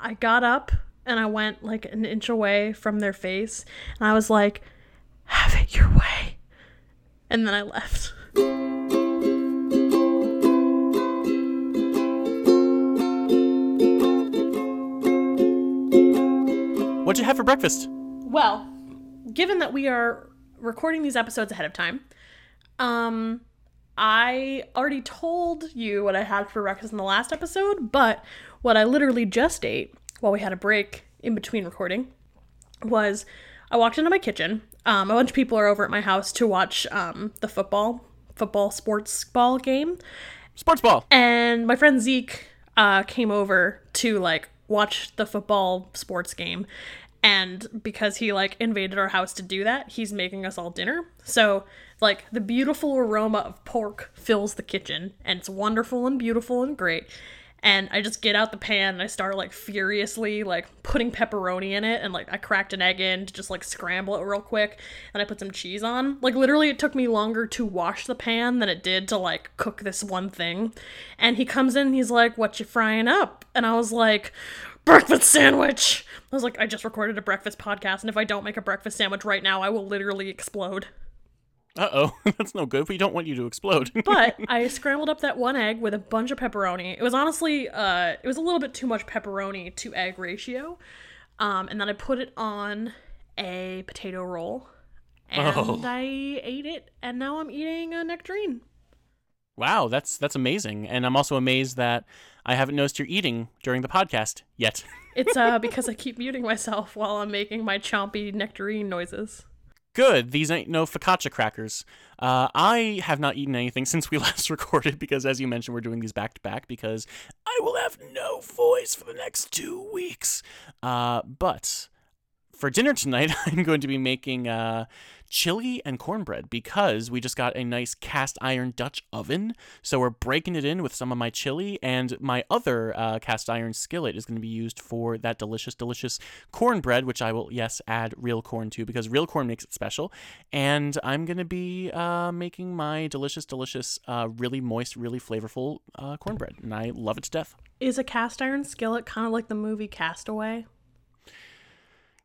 I got up and I went like an inch away from their face and I was like, have it your way. And then I left. What'd you have for breakfast? Well, given that we are recording these episodes ahead of time, um, I already told you what I had for breakfast in the last episode, but what I literally just ate while we had a break in between recording was I walked into my kitchen. Um, a bunch of people are over at my house to watch um, the football, football sports ball game, Sports ball. and my friend Zeke uh, came over to like watch the football sports game. And because he like invaded our house to do that, he's making us all dinner. So, like, the beautiful aroma of pork fills the kitchen, and it's wonderful and beautiful and great. And I just get out the pan and I start like furiously like putting pepperoni in it and like I cracked an egg in to just like scramble it real quick and I put some cheese on. Like literally it took me longer to wash the pan than it did to like cook this one thing. And he comes in and he's like, What you frying up? And I was like, Breakfast sandwich. I was like, I just recorded a breakfast podcast and if I don't make a breakfast sandwich right now, I will literally explode. Uh oh, that's no good. We don't want you to explode. but I scrambled up that one egg with a bunch of pepperoni. It was honestly, uh, it was a little bit too much pepperoni to egg ratio. Um, and then I put it on a potato roll, and Oh. I ate it. And now I'm eating a nectarine. wow, that's that's amazing. And I'm also amazed that I haven't noticed you're eating during the podcast yet. It's uh because I keep muting myself while I'm making my chompy nectarine noises. Good. These ain't no focaccia crackers. Uh, I have not eaten anything since we last recorded because, as you mentioned, we're doing these back to back because I will have no voice for the next two weeks. Uh, but for dinner tonight, I'm going to be making uh, chili and cornbread because we just got a nice cast iron Dutch oven. So we're breaking it in with some of my chili, and my other uh, cast iron skillet is going to be used for that delicious, delicious cornbread, which I will, yes, add real corn to because real corn makes it special. And I'm going to be uh, making my delicious, delicious, uh, really moist, really flavorful uh, cornbread, and I love it to death. Is a cast iron skillet kind of like the movie Castaway?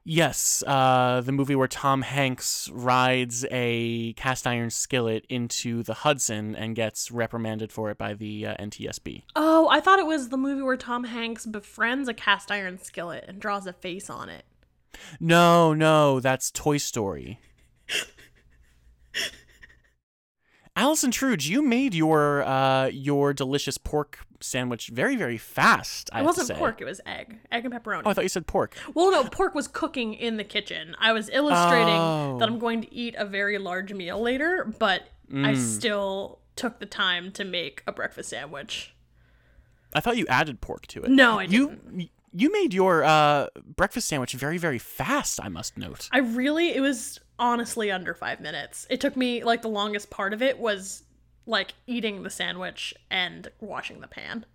Yes, uh, the movie where Tom Hanks rides a cast iron skillet into the Hudson and gets reprimanded for it by the uh, NTSB. Oh, I thought it was the movie where Tom Hanks befriends a cast iron skillet and draws a face on it. No, no, that's Toy Story. Allison Truge, you made your uh, your delicious pork sandwich very, very fast. I It wasn't pork, it was egg. Egg and pepperoni. Oh, I thought you said pork. well, no, pork was cooking in the kitchen. I was illustrating Oh. that I'm going to eat a very large meal later, but I Mm. still took the time to make a breakfast sandwich. I thought you added pork to it. No, I didn't. you you made your uh, breakfast sandwich very, very fast. I must note. I really, it was honestly under five minutes. It took me, like, the longest part of it was, like, eating the sandwich and washing the pan.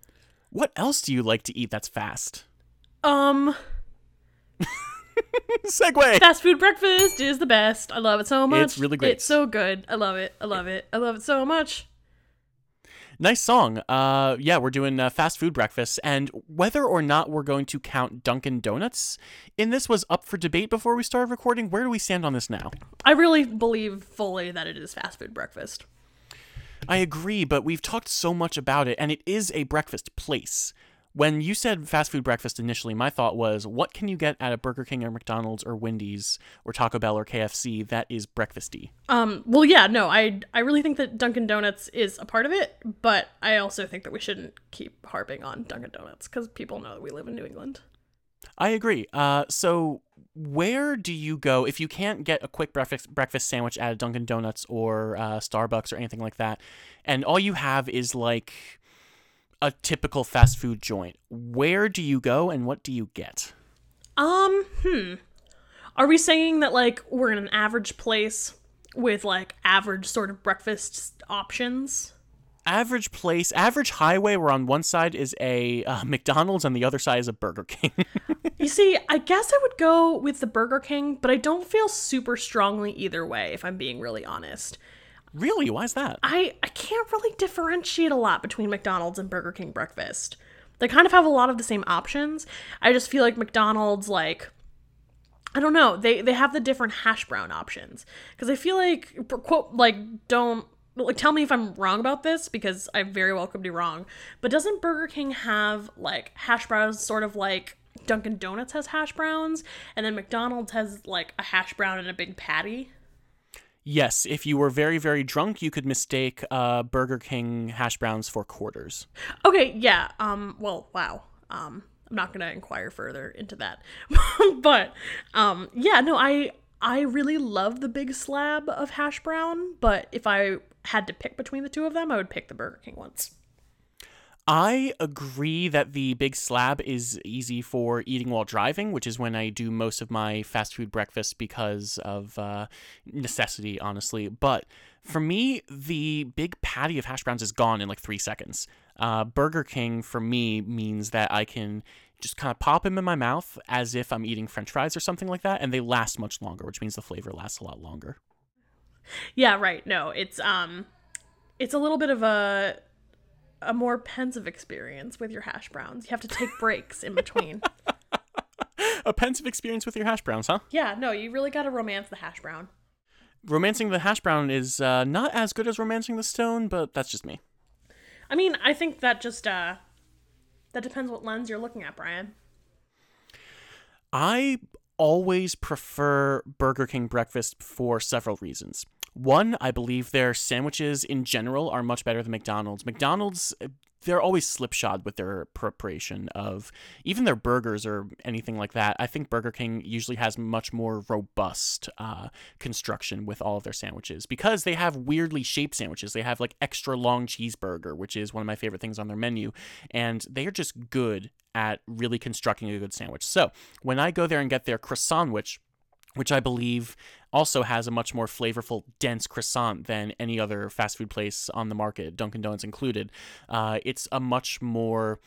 What else do you like to eat that's fast? Um, Segway. fast food breakfast is the best. I love it so much. It's really great. It's so good. I love it. I love it. I love it so much. Nice song. Uh, yeah, we're doing uh, fast food breakfast, and whether or not we're going to count Dunkin' Donuts in this was up for debate before we started recording. Where do we stand on this now? I really believe fully that it is fast food breakfast. I agree, but we've talked so much about it, and it is a breakfast place. When you said fast food breakfast initially, my thought was, what can you get at a Burger King or McDonald's or Wendy's or Taco Bell or KFC that is breakfasty? Um, well, yeah, no, I I really think that Dunkin' Donuts is a part of it, but I also think that we shouldn't keep harping on Dunkin' Donuts because people know that we live in New England. I agree. Uh, so where do you go if you can't get a quick breakfast breakfast sandwich at a Dunkin' Donuts or uh, Starbucks or anything like that, and all you have is like a typical fast food joint? Where do you go and what do you get? Um, hmm. Are we saying that like we're in an average place with like average sort of breakfast options? Average place, average highway, where on one side is a uh, McDonald's and the other side is a Burger King. You see, I guess I would go with the Burger King, but I don't feel super strongly either way, if I'm being really honest. Really? Why is that? I, I can't really differentiate a lot between McDonald's and Burger King breakfast. They kind of have a lot of the same options. I just feel like McDonald's like I don't know. They they have the different hash brown options because I feel like quote like don't like tell me if I'm wrong about this because I very well could be wrong. But doesn't Burger King have like hash browns sort of like Dunkin' Donuts has hash browns and then McDonald's has like a hash brown and a big patty? Yes, if you were very, very drunk, you could mistake uh, Burger King hash browns for quarters. Okay, yeah. Um. Well, wow. Um. I'm not gonna inquire further into that, but um. Yeah. No. I I really love the big slab of hash brown, but if I had to pick between the two of them, I would pick the Burger King ones. I agree that the big slab is easy for eating while driving, which is when I do most of my fast food breakfast because of uh, necessity, honestly. But for me, the big patty of hash browns is gone in like three seconds. Uh, Burger King for me means that I can just kind of pop them in my mouth as if I'm eating french fries or something like that, and they last much longer, which means the flavor lasts a lot longer. Yeah, right. No, it's um it's a little bit of a a more pensive experience with your hash browns. You have to take breaks in between. a pensive experience with your hash browns, huh? Yeah, no, you really got to romance the hash brown. Romancing the hash brown is uh, not as good as romancing the stone, but that's just me. I mean, I think that just uh that depends what lens you're looking at, Brian. I always prefer Burger King breakfast for several reasons. One, I believe their sandwiches in general are much better than McDonald's. McDonald's, they're always slipshod with their preparation of even their burgers or anything like that. I think Burger King usually has much more robust uh, construction with all of their sandwiches because they have weirdly shaped sandwiches. They have like extra long cheeseburger, which is one of my favorite things on their menu, and they are just good at really constructing a good sandwich. So when I go there and get their croissant, which which I believe also has a much more flavorful, dense croissant than any other fast food place on the market, Dunkin' Donuts included. Uh, it's a much more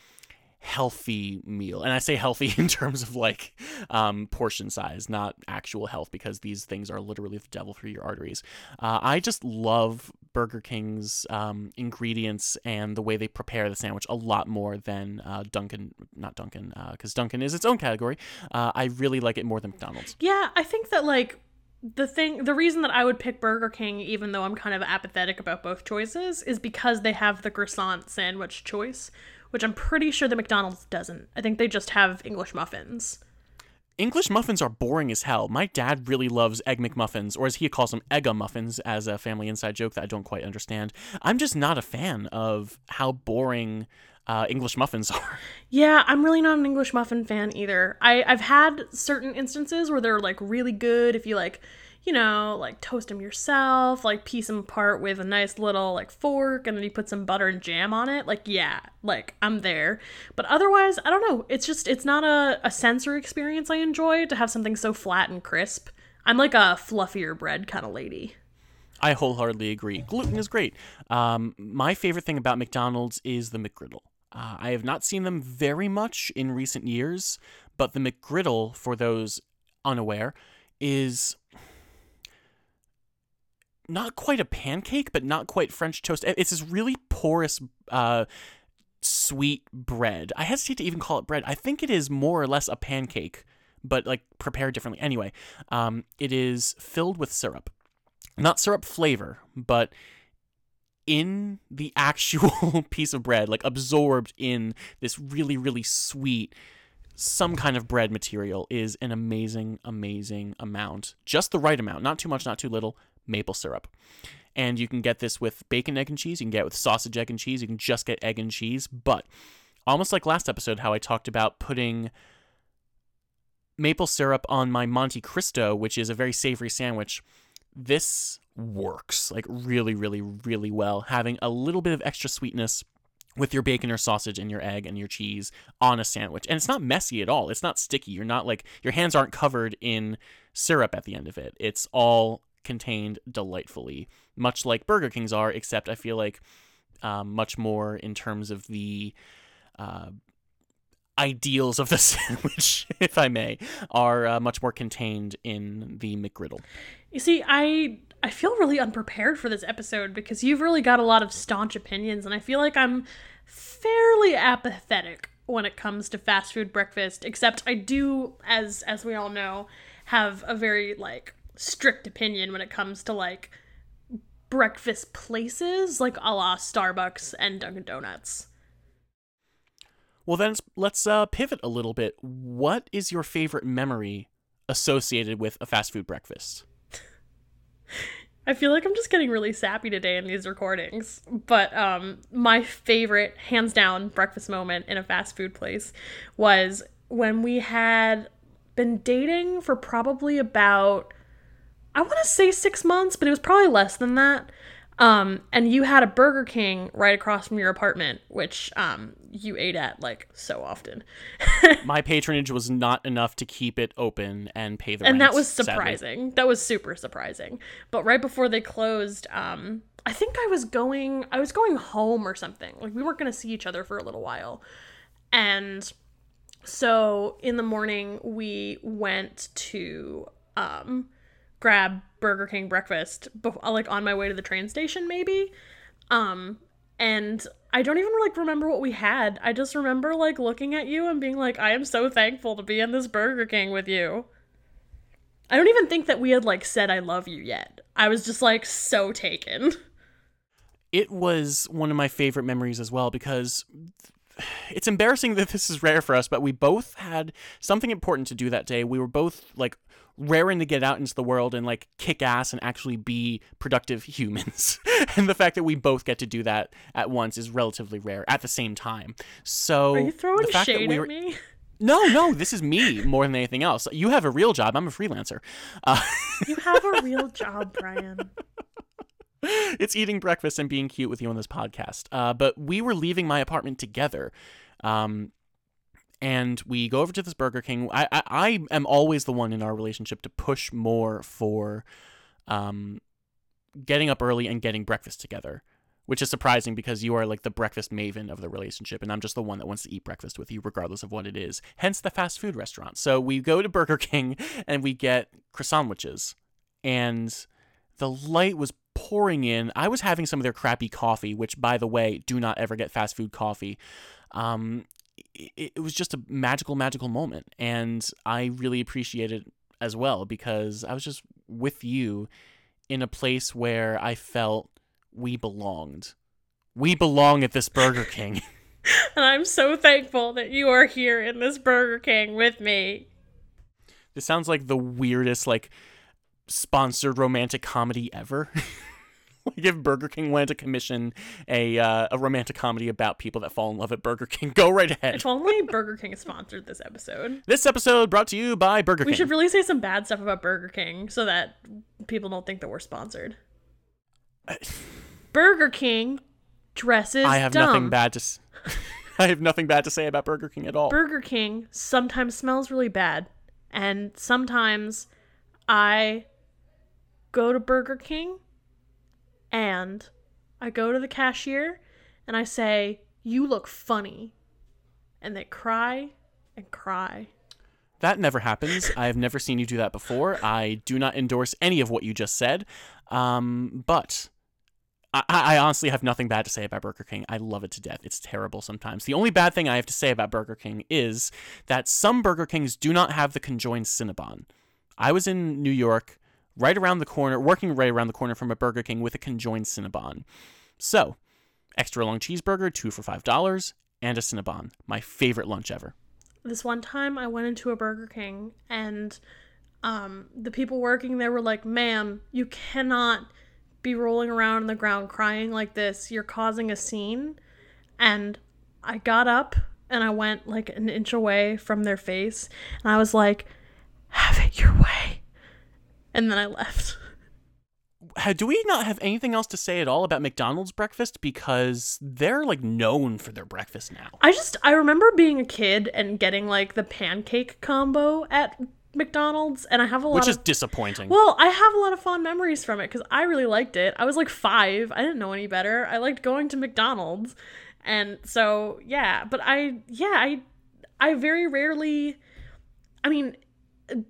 healthy meal. And I say healthy in terms of like um, portion size, not actual health, because these things are literally the devil for your arteries. Uh, I just love Burger King's um, ingredients and the way they prepare the sandwich a lot more than uh, Dunkin', not Dunkin', because uh, Dunkin' is its own category. Uh, I really like it more than McDonald's. Yeah, I think that like the thing the reason that I would pick Burger King even though I'm kind of apathetic about both choices is because they have the croissant sandwich choice, which I'm pretty sure the McDonald's doesn't. I think they just have English muffins. English muffins are boring as hell. My dad really loves egg McMuffins, or as he calls them, egga muffins, as a family inside joke that I don't quite understand. I'm just not a fan of how boring uh, English muffins are. Yeah, I'm really not an English muffin fan either. I, I've had certain instances where they're like really good if you like, you know, like toast them yourself, like piece them apart with a nice little like fork, and then you put some butter and jam on it. Like, yeah, like I'm there. But otherwise, I don't know. It's just, it's not a, a sensory experience I enjoy to have something so flat and crisp. I'm like a fluffier bread kind of lady. I wholeheartedly agree. Gluten is great. Um, my favorite thing about McDonald's is the McGriddle. Uh, I have not seen them very much in recent years, but the McGriddle, for those unaware, is not quite a pancake, but not quite French toast. It's this really porous, uh, sweet bread. I hesitate to even call it bread. I think it is more or less a pancake, but like prepared differently. Anyway, um, it is filled with syrup, not syrup flavor, but in the actual piece of bread, like absorbed in this really, really sweet, some kind of bread material is an amazing, amazing amount. Just the right amount, not too much, not too little, maple syrup. And you can get this with bacon, egg, and cheese. You can get it with sausage, egg, and cheese. You can just get egg and cheese. But almost like last episode, how I talked about putting maple syrup on my Monte Cristo, which is a very savory sandwich, this works like really, really, really well. Having a little bit of extra sweetness with your bacon or sausage and your egg and your cheese on a sandwich. And it's not messy at all. It's not sticky. You're not like, your hands aren't covered in syrup at the end of it. It's all contained delightfully, much like Burger King's are, except I feel like um, much more in terms of the. Uh, ideals of the sandwich, if I may, are uh, much more contained in the McGriddle. You see, I I feel really unprepared for this episode because you've really got a lot of staunch opinions, and I feel like I'm fairly apathetic when it comes to fast food breakfast, except I do as as we all know have a very like strict opinion when it comes to like breakfast places like a la Starbucks and Dunkin' Donuts. Well, then let's uh, pivot a little bit. What is your favorite memory associated with a fast food breakfast? I feel like I'm just getting really sappy today in these recordings. But um, my favorite, hands down, breakfast moment in a fast food place was when we had been dating for probably about, I want to say six months, but it was probably less than that. Um, and you had a Burger King right across from your apartment, which um, you ate at like so often. My patronage was not enough to keep it open and pay the and rent. that was sadly. surprising. That was super surprising. But right before they closed, um, I think I was going, I was going home or something. Like we weren't going to see each other for a little while, and so in the morning we went to um grab Burger King breakfast, bef- like on my way to the train station, maybe. Um, and I don't even like remember what we had. I just remember like looking at you and being like, I am so thankful to be in this Burger King with you. I don't even think that we had like said I love you yet. I was just like so taken. It was one of my favorite memories as well because it's embarrassing that this is rare for us, but we both had something important to do that day. We were both like raring to get out into the world and like kick ass and actually be productive humans. and the fact that we both get to do that at once is relatively rare at the same time. So Are you throwing the fact that shade we at were- me? No, no, this is me more than anything else. You have a real job. I'm a freelancer. Uh, You have a real job, Brian. it's eating breakfast and being cute with you on this podcast. Uh, but we were leaving my apartment together. Um, and we go over to this Burger King. I, I, I am always the one in our relationship to push more for um, getting up early and getting breakfast together, which is surprising because you are like the breakfast maven of the relationship, and I'm just the one that wants to eat breakfast with you, regardless of what it is. Hence the fast food restaurant. So we go to Burger King and we get croissant and the light was pouring in. I was having some of their crappy coffee, which, by the way, do not ever get fast food coffee. Um, it, it was just a magical, magical moment, and I really appreciate it as well because I was just with you in a place where I felt we belonged. We belong at this Burger King. And I'm so thankful that you are here in this Burger King with me. this sounds like the weirdest, like, sponsored romantic comedy ever. like if Burger King wanted to commission a uh, a romantic comedy about people that fall in love at Burger King, go right ahead. If only Burger King sponsored this episode. This episode brought to you by Burger We King. We should really say some bad stuff about Burger King so that people don't think that we're sponsored. Burger King dresses I have dumb. nothing bad to. S- I have nothing bad to say about Burger King at all. Burger King sometimes smells really bad, and sometimes I go to Burger King and I go to the cashier and I say, "You look funny," and they cry and cry. That never happens. I have never seen you do that before. I do not endorse any of what you just said. Um, but I, I honestly have nothing bad to say about Burger King. I love it to death. It's terrible sometimes. The only bad thing I have to say about Burger King is that some Burger Kings do not have the conjoined Cinnabon. I was in New York, right around the corner, working right around the corner from a Burger King with a conjoined Cinnabon. So, extra long cheeseburger, two for five dollars, and a Cinnabon. My favorite lunch ever. this one time I went into a Burger King and um, the people working there were like, ma'am, you cannot be rolling around on the ground crying like this. You're causing a scene. And I got up and I went like an inch away from their face and I was like, have it your way. And then I left. Do we not have anything else to say at all about McDonald's breakfast because they're like known for their breakfast now. I just I remember being a kid and getting like the pancake combo at McDonald's and I have a lot Which of is disappointing. Well, I have a lot of fond memories from it because I really liked it. I was like five. I didn't know any better. I liked going to McDonald's. And so, yeah, but I, yeah, I, I very rarely, I mean,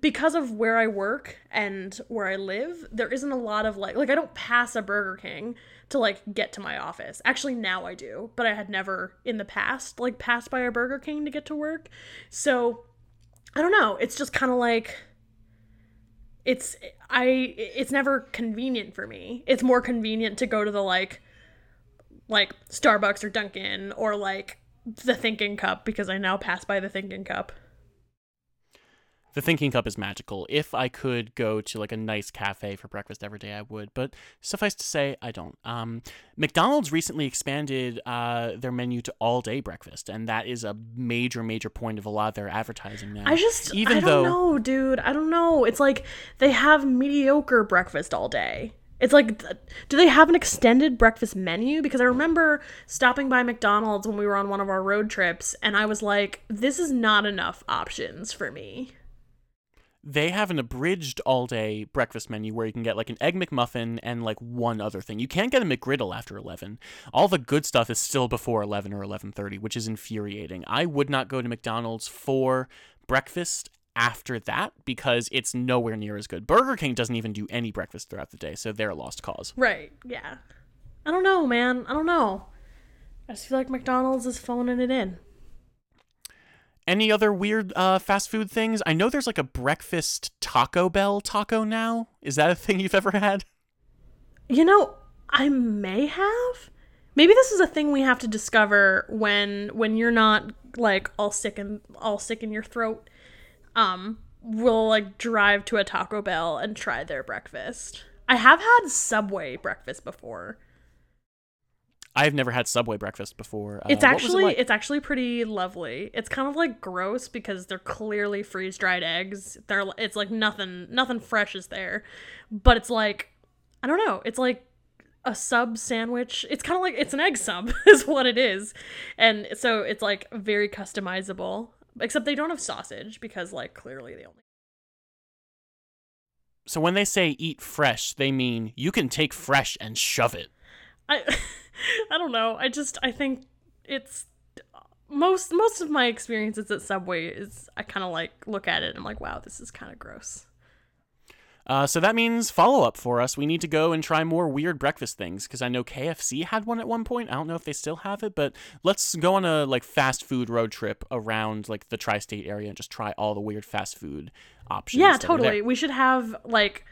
because of where I work and where I live, there isn't a lot of like like I don't pass a Burger King to like get to my office. Actually now I do, but I had never in the past like passed by a Burger King to get to work. So I don't know, it's just kind of like it's I it's never convenient for me. It's more convenient to go to the like like Starbucks or Dunkin' or like the Thinking Cup because I now pass by the Thinking Cup. The Thinking Cup is magical. If I could go to like a nice cafe for breakfast every day, I would. But suffice to say, I don't. Um, McDonald's recently expanded uh, their menu to all day breakfast, and that is a major, major point of a lot of their advertising now. I just, even I don't though know, dude. I don't know. It's like they have mediocre breakfast all day. It's like, do they have an extended breakfast menu? Because I remember stopping by McDonald's when we were on one of our road trips, and I was like, this is not enough options for me. They have an abridged all day breakfast menu where you can get like an egg McMuffin and like one other thing. You can't get a McGriddle after 11. All the good stuff is still before 11 or 11:30, which is infuriating. I would not go to McDonald's for breakfast after that because it's nowhere near as good. Burger King doesn't even do any breakfast throughout the day, so they're a lost cause. Right, yeah. I don't know, man. I don't know. I just feel like McDonald's is phoning it in. Any other weird uh, fast food things? I know there's like a breakfast Taco Bell taco now. Is that a thing you've ever had? You know, I may have. Maybe this is a thing we have to discover when when you're not like all sick and all sick in your throat. Um, we'll like drive to a Taco Bell and try their breakfast. I have had Subway breakfast before. I've never had Subway breakfast before. Uh, It's was it actually like? it's actually pretty lovely. It's kind of like gross because they're clearly freeze dried eggs. They're it's like nothing nothing fresh is there, but it's like I don't know. It's like a sub sandwich. It's kind of like it's an egg sub is what it is, and so it's like very customizable. Except they don't have sausage because like clearly they only. So when they say eat fresh, they mean you can take fresh and shove it. I I don't know. I just I think it's most most of my experiences at Subway is I kind of like look at it and I'm like, wow, this is kind of gross. Uh, so that means follow up for us. We need to go and try more weird breakfast things because I know KFC had one at one point. I don't know if they still have it, but let's go on a like fast food road trip around like the tri-state area and just try all the weird fast food options. Yeah, that are there. totally. We should have like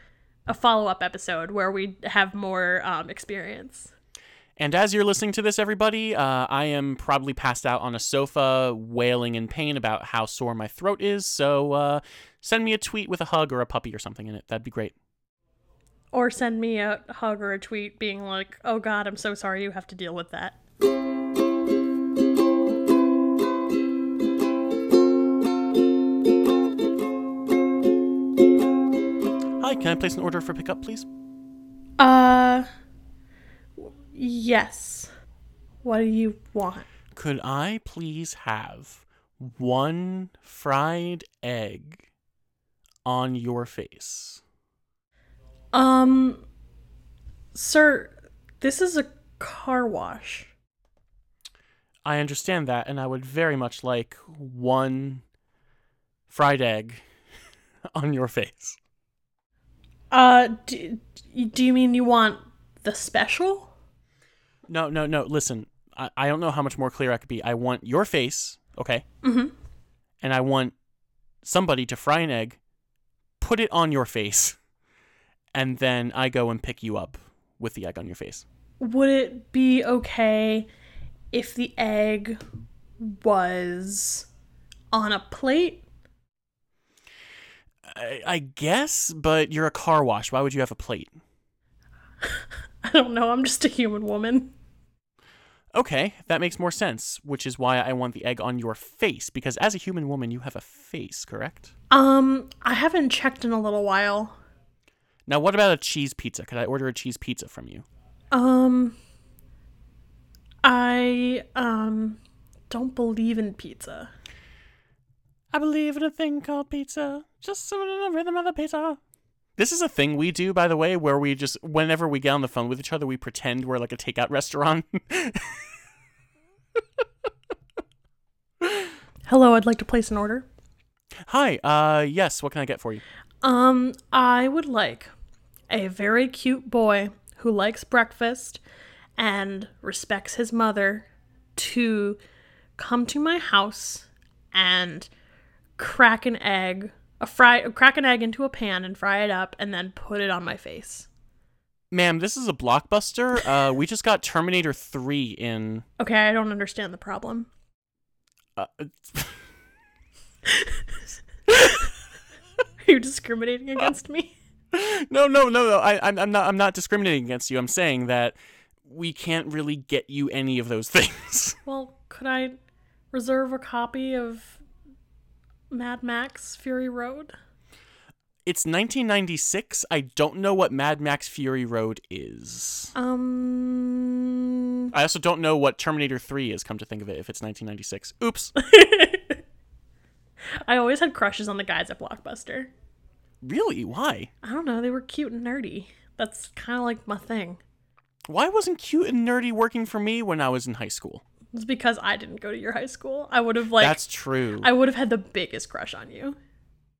a follow up episode where we have more um, experience. And as you're listening to this, everybody, uh, I am probably passed out on a sofa, wailing in pain about how sore my throat is. So uh, send me a tweet with a hug or a puppy or something in it. That'd be great. Or send me a hug or a tweet being like, oh God, I'm so sorry you have to deal with that. Hi, can I place an order for pickup, please? Uh, yes. What do you want? Could I please have one fried egg on your face? Um, sir, this is a car wash. I understand that, and I would very much like one fried egg on your face. Uh, do, do you mean you want the special? No, no, no. Listen, I, I don't know how much more clear I could be. I want your face, okay? Mm-hmm. And I want somebody to fry an egg, put it on your face, and then I go and pick you up with the egg on your face. Would it be okay if the egg was on a plate? I, I guess, but you're a car wash. Why would you have a plate? I don't know. I'm just a human woman. Okay, that makes more sense, which is why I want the egg on your face, because as a human woman, you have a face, correct? Um, I haven't checked in a little while. Now, what about a cheese pizza? Could I order a cheese pizza from you? Um, I um don't believe in pizza. I believe in a thing called pizza, just some in the rhythm of the pizza. This is a thing we do, by the way, where we just, whenever we get on the phone with each other, we pretend we're like a takeout restaurant. Hello, I'd like to place an order. Hi. Uh, yes. What can I get for you? Um, I would like a very cute boy who likes breakfast and respects his mother to come to my house and crack an egg, a fry, crack an egg into a pan and fry it up, and then put it on my face. Ma'am, this is a blockbuster. Uh, we just got Terminator 3 in. Okay, I don't understand the problem. Uh, Are you discriminating against me? no, no, no, no. I, I'm, I'm not. I'm not discriminating against you. I'm saying that we can't really get you any of those things. Well, could I reserve a copy of Mad Max Fury Road? It's 1996. I don't know what Mad Max Fury Road is. Um, I also don't know what Terminator 3 is. Come to think of it, if it's 1996. Oops. I always had crushes on the guys at Blockbuster. really? Why? I don't know, they were cute and nerdy. That's kind of like my thing. Why wasn't cute and nerdy working for me when I was in high school? It's because I didn't go to your high school. I would have like That's true. I would have had the biggest crush on you.